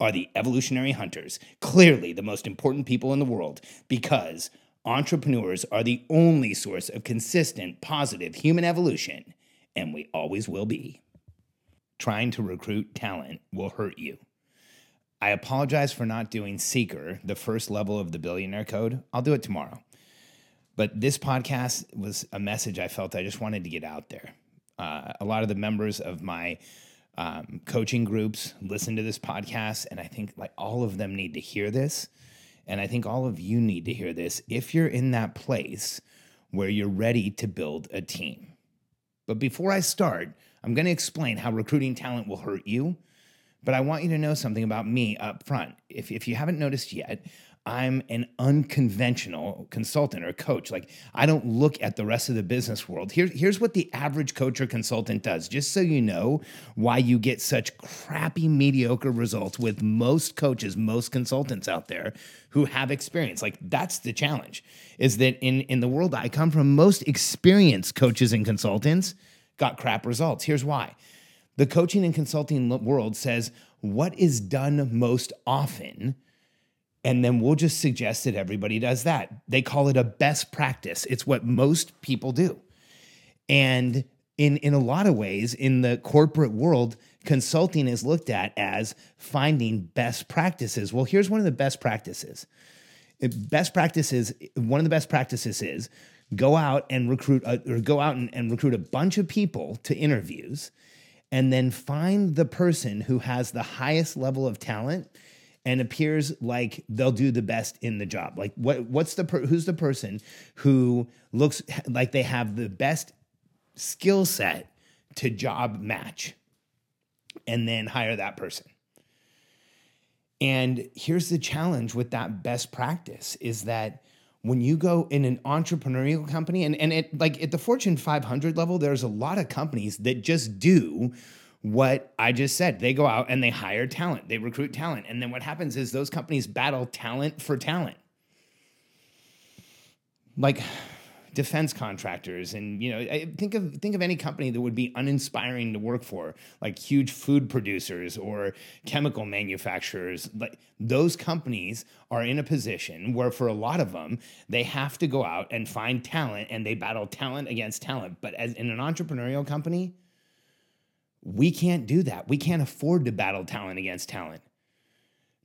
are the evolutionary hunters, clearly the most important people in the world, because entrepreneurs are the only source of consistent, positive human evolution, and we always will be. Trying to recruit talent will hurt you. I apologize for not doing Seeker, the first level of the billionaire code. I'll do it tomorrow. But this podcast was a message I felt I just wanted to get out there. Uh, a lot of the members of my um, coaching groups listen to this podcast, and I think like all of them need to hear this. And I think all of you need to hear this if you're in that place where you're ready to build a team. But before I start, I'm going to explain how recruiting talent will hurt you. But I want you to know something about me up front. If, if you haven't noticed yet, I'm an unconventional consultant or coach. Like I don't look at the rest of the business world. Here, here's what the average coach or consultant does, just so you know why you get such crappy, mediocre results with most coaches, most consultants out there who have experience. Like that's the challenge, is that in, in the world I come from, most experienced coaches and consultants got crap results. Here's why. The coaching and consulting world says what is done most often and then we'll just suggest that everybody does that. They call it a best practice. It's what most people do. And in, in a lot of ways, in the corporate world, consulting is looked at as finding best practices. Well, here's one of the best practices. Best practices, one of the best practices is go out and recruit, or go out and, and recruit a bunch of people to interviews and then find the person who has the highest level of talent and appears like they'll do the best in the job. Like what what's the per, who's the person who looks like they have the best skill set to job match and then hire that person. And here's the challenge with that best practice is that when you go in an entrepreneurial company and, and it like at the Fortune 500 level, there's a lot of companies that just do what I just said. They go out and they hire talent, they recruit talent. And then what happens is those companies battle talent for talent. Like defense contractors and you know think of think of any company that would be uninspiring to work for like huge food producers or chemical manufacturers like those companies are in a position where for a lot of them they have to go out and find talent and they battle talent against talent but as in an entrepreneurial company we can't do that. We can't afford to battle talent against talent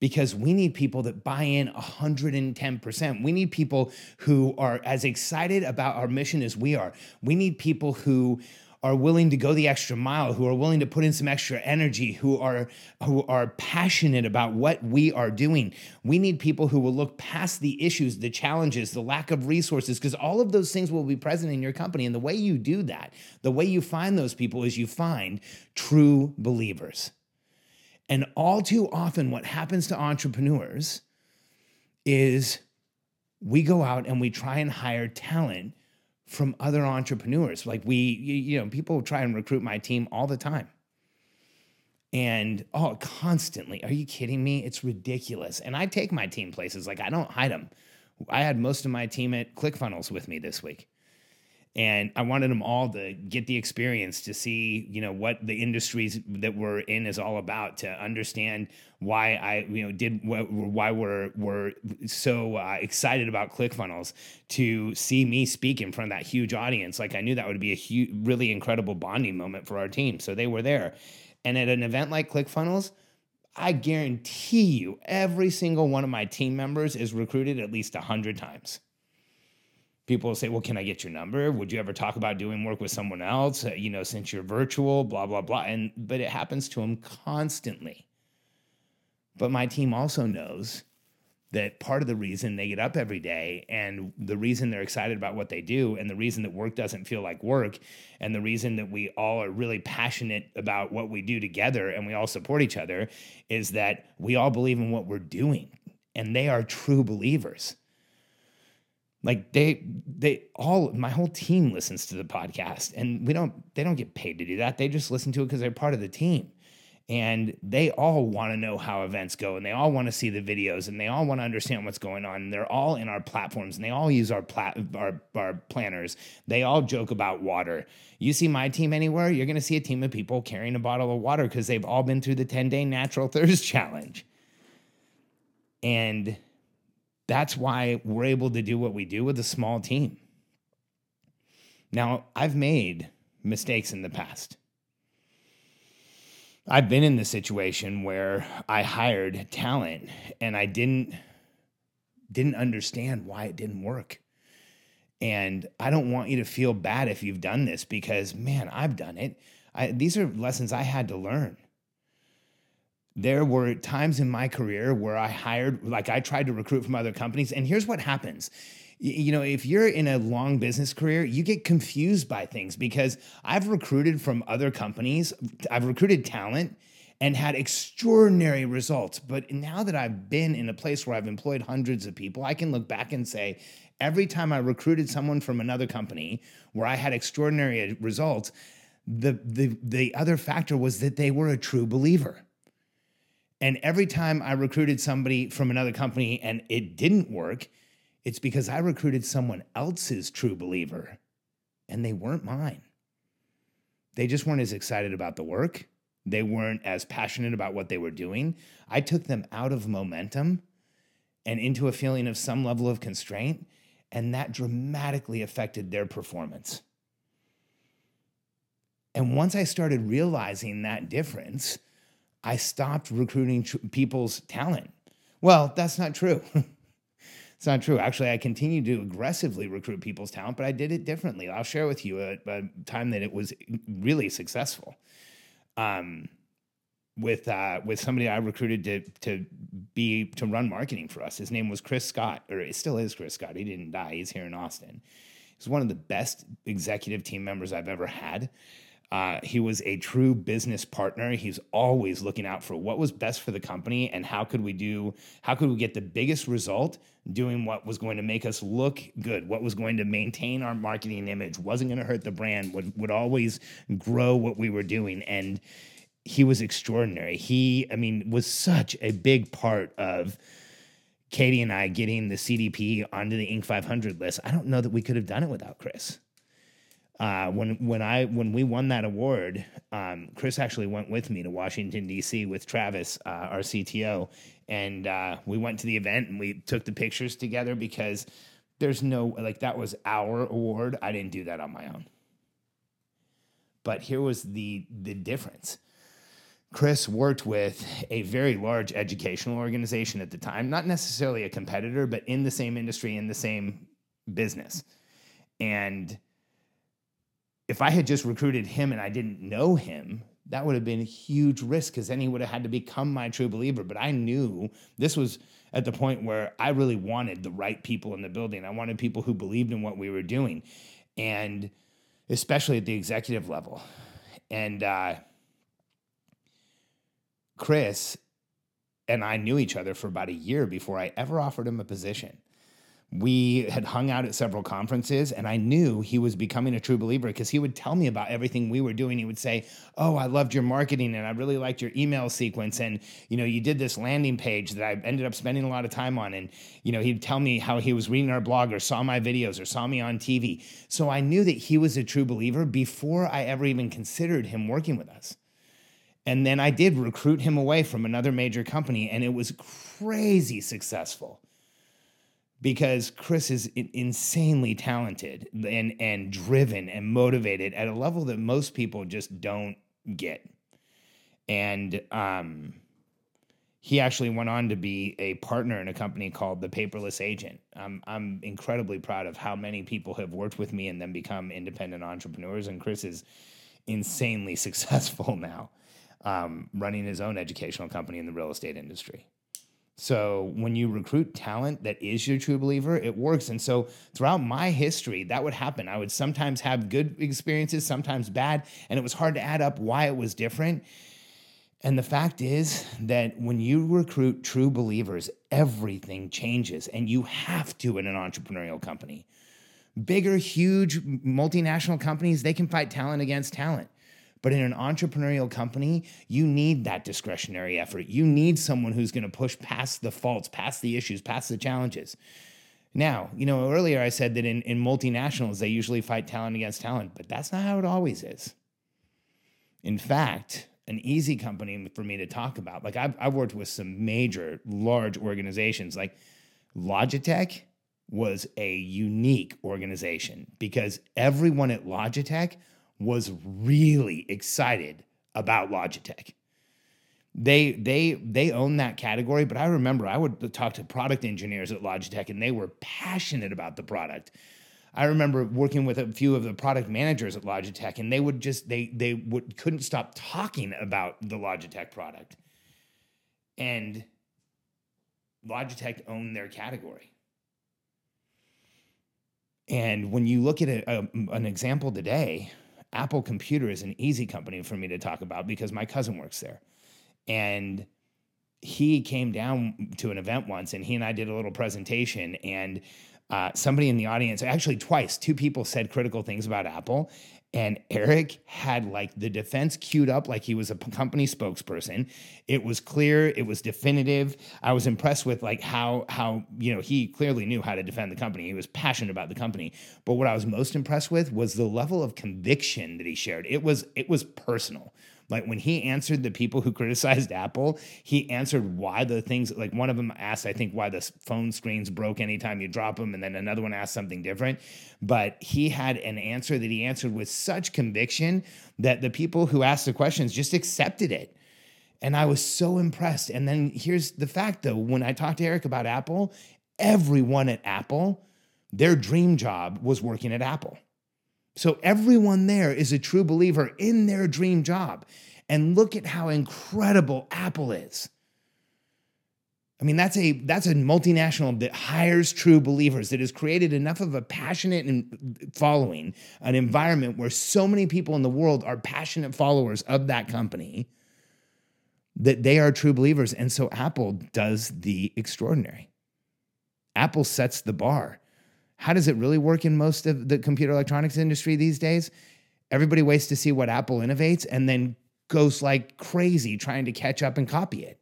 because we need people that buy in 110%. We need people who are as excited about our mission as we are. We need people who are willing to go the extra mile, who are willing to put in some extra energy, who are who are passionate about what we are doing. We need people who will look past the issues, the challenges, the lack of resources because all of those things will be present in your company and the way you do that, the way you find those people is you find true believers. And all too often what happens to entrepreneurs is we go out and we try and hire talent from other entrepreneurs. Like we, you, know, people try and recruit my team all the time. And oh, constantly. Are you kidding me? It's ridiculous. And I take my team places. Like I don't hide them. I had most of my team at ClickFunnels with me this week and I wanted them all to get the experience to see, you know, what the industries that we're in is all about, to understand why I, you know, did why we're we're so uh, excited about ClickFunnels, to see me speak in front of that huge audience. Like I knew that would be a huge, really incredible bonding moment for our team. So they were there, and at an event like ClickFunnels, I guarantee you, every single one of my team members is recruited at least 100 times. People say, Well, can I get your number? Would you ever talk about doing work with someone else? Uh, you know, since you're virtual, blah, blah, blah. And, but it happens to them constantly. But my team also knows that part of the reason they get up every day and the reason they're excited about what they do and the reason that work doesn't feel like work and the reason that we all are really passionate about what we do together and we all support each other is that we all believe in what we're doing and they are true believers like they they all my whole team listens to the podcast and we don't they don't get paid to do that. They just listen to it because they're part of the team. And they all want to know how events go and they all want to see the videos and they all want to understand what's going on and they're all in our platforms and they all use our plat- our, our planners. They all joke about water. You see my team anywhere you're going to see a team of people carrying a bottle of water because they've all been through the 10 day natural thirst challenge. And that's why we're able to do what we do with a small team now i've made mistakes in the past I've been in the situation where I hired talent and I didn't didn't understand why it didn't work. And I don't want you to feel bad if you've done this because man, I've done it. I, these are lessons I had to learn. There were times in my career where I hired, like I tried to recruit from other companies. And here's what happens you know, if you're in a long business career, you get confused by things because I've recruited from other companies, I've recruited talent and had extraordinary results. But now that I've been in a place where I've employed hundreds of people, I can look back and say, every time I recruited someone from another company where I had extraordinary results, the, the, the other factor was that they were a true believer. And every time I recruited somebody from another company and it didn't work, it's because I recruited someone else's true believer and they weren't mine. They just weren't as excited about the work. They weren't as passionate about what they were doing. I took them out of momentum and into a feeling of some level of constraint, and that dramatically affected their performance. And once I started realizing that difference, I stopped recruiting tr- people's talent. Well, that's not true. It's not true. Actually, I continued to aggressively recruit people's talent, but I did it differently. I'll share with you a, a time that it was really successful. Um, with uh, with somebody I recruited to to be to run marketing for us. His name was Chris Scott, or it still is Chris Scott. He didn't die. He's here in Austin. He's one of the best executive team members I've ever had. Uh, he was a true business partner. He's always looking out for what was best for the company and how could we do, how could we get the biggest result doing what was going to make us look good, what was going to maintain our marketing image, wasn't going to hurt the brand, would, would always grow what we were doing. And he was extraordinary. He, I mean, was such a big part of Katie and I getting the CDP onto the Inc. 500 list. I don't know that we could have done it without Chris uh, when when I when we won that award, um, Chris actually went with me to Washington D.C. with Travis, uh, our CTO, and uh, we went to the event and we took the pictures together because there's no like that was our award. I didn't do that on my own. But here was the the difference. Chris worked with a very large educational organization at the time, not necessarily a competitor, but in the same industry, in the same business, and if I had just recruited him and I didn't know him, that would have been a huge risk because then he would have had to become my true believer. But I knew this was at the point where I really wanted the right people in the building. I wanted people who believed in what we were doing, and especially at the executive level. And uh, Chris and I knew each other for about a year before I ever offered him a position we had hung out at several conferences and I knew he was becoming a true believer because he would tell me about everything we were doing. He would say, "Oh, I loved your marketing and I really liked your email sequence and you know, you did this landing page that I ended up spending a lot of time on and you know, he'd tell me how he was reading our blog or saw my videos or saw me on TV." So I knew that he was a true believer before I ever even considered him working with us. And then I did recruit him away from another major company and it was crazy successful because Chris is insanely talented and and driven and motivated at a level that most people just don't get. And um he actually went on to be a partner in a company called the Paperless Agent. I'm, I'm incredibly proud of how many people have worked with me and then become independent entrepreneurs. And Chris is insanely successful now, um, running his own educational company in the real estate industry. So when you recruit talent that is your true believer, it works. And so throughout my history, that would happen. I would sometimes have good experiences, sometimes bad, and it was hard to add up why it was different. And the fact is that when you recruit true believers, everything changes, and you have to in an entrepreneurial company. Bigger, huge multinational companies, they can fight talent against talent. But in an entrepreneurial company, you need that discretionary effort. You need someone who's going to push past the faults, past the issues, past the challenges. Now, you know, earlier I said that in, in multinationals, they usually fight talent against talent, but that's not how it always is. In fact, an easy company for me to talk about. Like I've, I've worked with some major, large organizations. Like Logitech was a unique organization because everyone at Logitech was really excited about Logitech. They they they own that category, but I remember I would talk to product engineers at Logitech and they were passionate about the product. I remember working with a few of the product managers at Logitech, and they would just they they would couldn't stop talking about the Logitech product. And Logitech owned their category. And when you look at a, a, an example today, Apple Computer is an easy company for me to talk about because my cousin works there. And he came down to an event once and he and I did a little presentation and uh, somebody in the audience, actually twice, two people said critical things about Apple. And Eric had like the defense queued up like he was a company spokesperson. It was clear, it was definitive. I was impressed with like how how you know he clearly knew how to defend the company. He was passionate about the company. But what I was most impressed with was the level of conviction that he shared. It was it was personal. Like when he answered the people who criticized Apple, he answered why the things like one of them asked, I think, why the phone screens broke anytime you drop them, and then another one asked something different. But he had an answer that he answered with such conviction that the people who asked the questions just accepted it. And I was so impressed. And then here's the fact though when I talked to Eric about Apple, everyone at Apple, their dream job was working at Apple. So everyone there is a true believer in their dream job. And look at how incredible Apple is. I mean, that's a that's a multinational that hires true believers that has created enough of a passionate following, an environment where so many people in the world are passionate followers of that company that they are true believers. And so Apple does the extraordinary. Apple sets the bar. How does it really work in most of the computer electronics industry these days? Everybody waits to see what Apple innovates and then goes like crazy trying to catch up and copy it.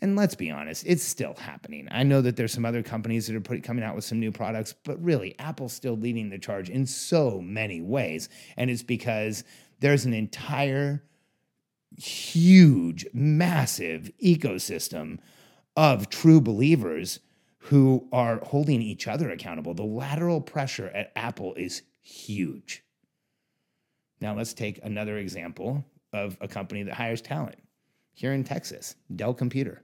And let's be honest, it's still happening. I know that there's some other companies that are put, coming out with some new products, but really, Apple's still leading the charge in so many ways. And it's because there's an entire huge, massive ecosystem of true believers who are holding each other accountable. The lateral pressure at Apple is huge. Now, let's take another example of a company that hires talent here in Texas, Dell Computer.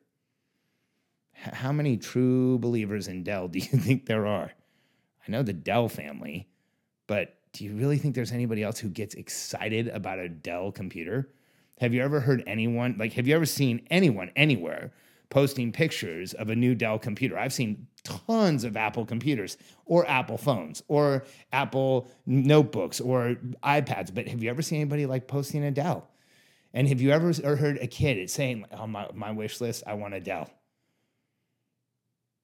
How many true believers in Dell do you think there are? I know the Dell family, but do you really think there's anybody else who gets excited about a Dell computer? Have you ever heard anyone, like, have you ever seen anyone anywhere posting pictures of a new Dell computer. I've seen tons of Apple computers or Apple phones or Apple notebooks or iPads, but have you ever seen anybody like posting a Dell? And have you ever heard a kid saying on oh, my, my wish list, I want a Dell?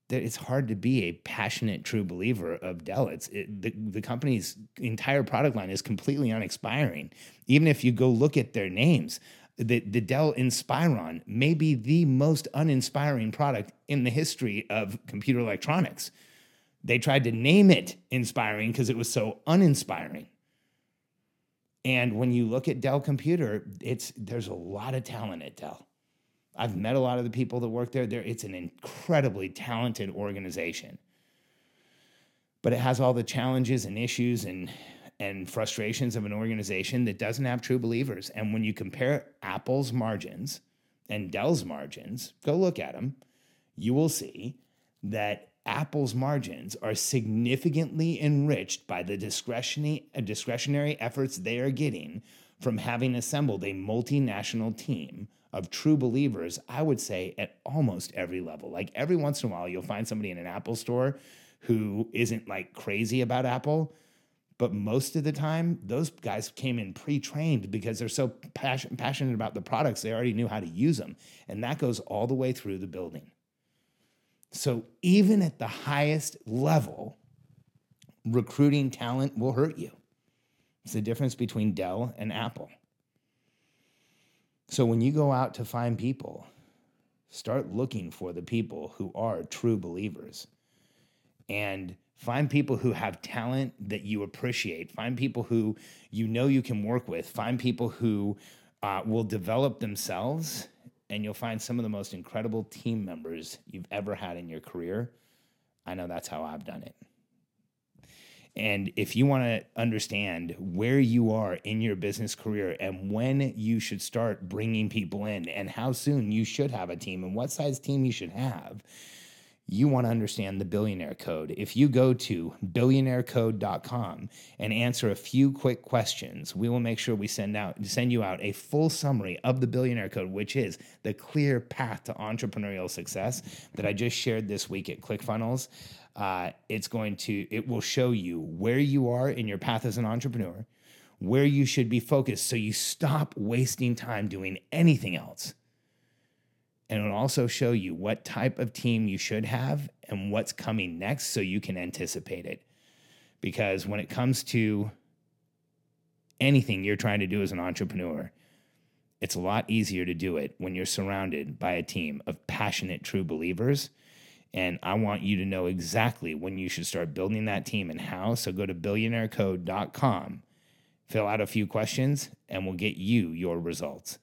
That it's hard to be a passionate, true believer of Dell. It's it, the, the company's entire product line is completely unexpiring. Even if you go look at their names, the, the Dell Inspiron may be the most uninspiring product in the history of computer electronics. They tried to name it inspiring because it was so uninspiring. And when you look at Dell Computer, it's there's a lot of talent at Dell. I've met a lot of the people that work there. There, it's an incredibly talented organization. But it has all the challenges and issues and and frustrations of an organization that doesn't have true believers. And when you compare Apple's margins and Dell's margins, go look at them. You will see that Apple's margins are significantly enriched by the discretionary, uh, discretionary efforts they are getting from having assembled a multinational team of true believers, I would say at almost every level. Like every once in a while, you'll find somebody in an Apple store who isn't like crazy about Apple. But most of the time, those guys came in pre trained because they're so passion, passionate about the products, they already knew how to use them. And that goes all the way through the building. So even at the highest level, recruiting talent will hurt you. It's the difference between Dell and Apple. So when you go out to find people, start looking for the people who are true believers and find people who have talent that you appreciate. Find people who you know you can work with. Find people who uh, will develop themselves, and you'll find some of the most incredible team members you've ever had in your career. I know that's how I've done it. And if you want to understand where you are in your business career and when you should start bringing people in and how soon you should have a team and what size team you should have, you want to understand the billionaire code. If you go to billionairecode.com and answer a few quick questions, we will make sure we send out send you out a full summary of the billionaire code, which is the clear path to entrepreneurial success that I just shared this week at ClickFunnels. Uh, it's going to it will show you where you are in your path as an entrepreneur, where you should be focused, so you stop wasting time doing anything else and it'll also show you what type of team you should have and what's coming next so you can anticipate it. Because when it comes to anything you're trying to do as an entrepreneur, it's a lot easier to do it when you're surrounded by a team of passionate, true believers. And I want you to know exactly when you should start building that team and how. So go to billionairecode.com, fill out a few questions, and we'll get you your results.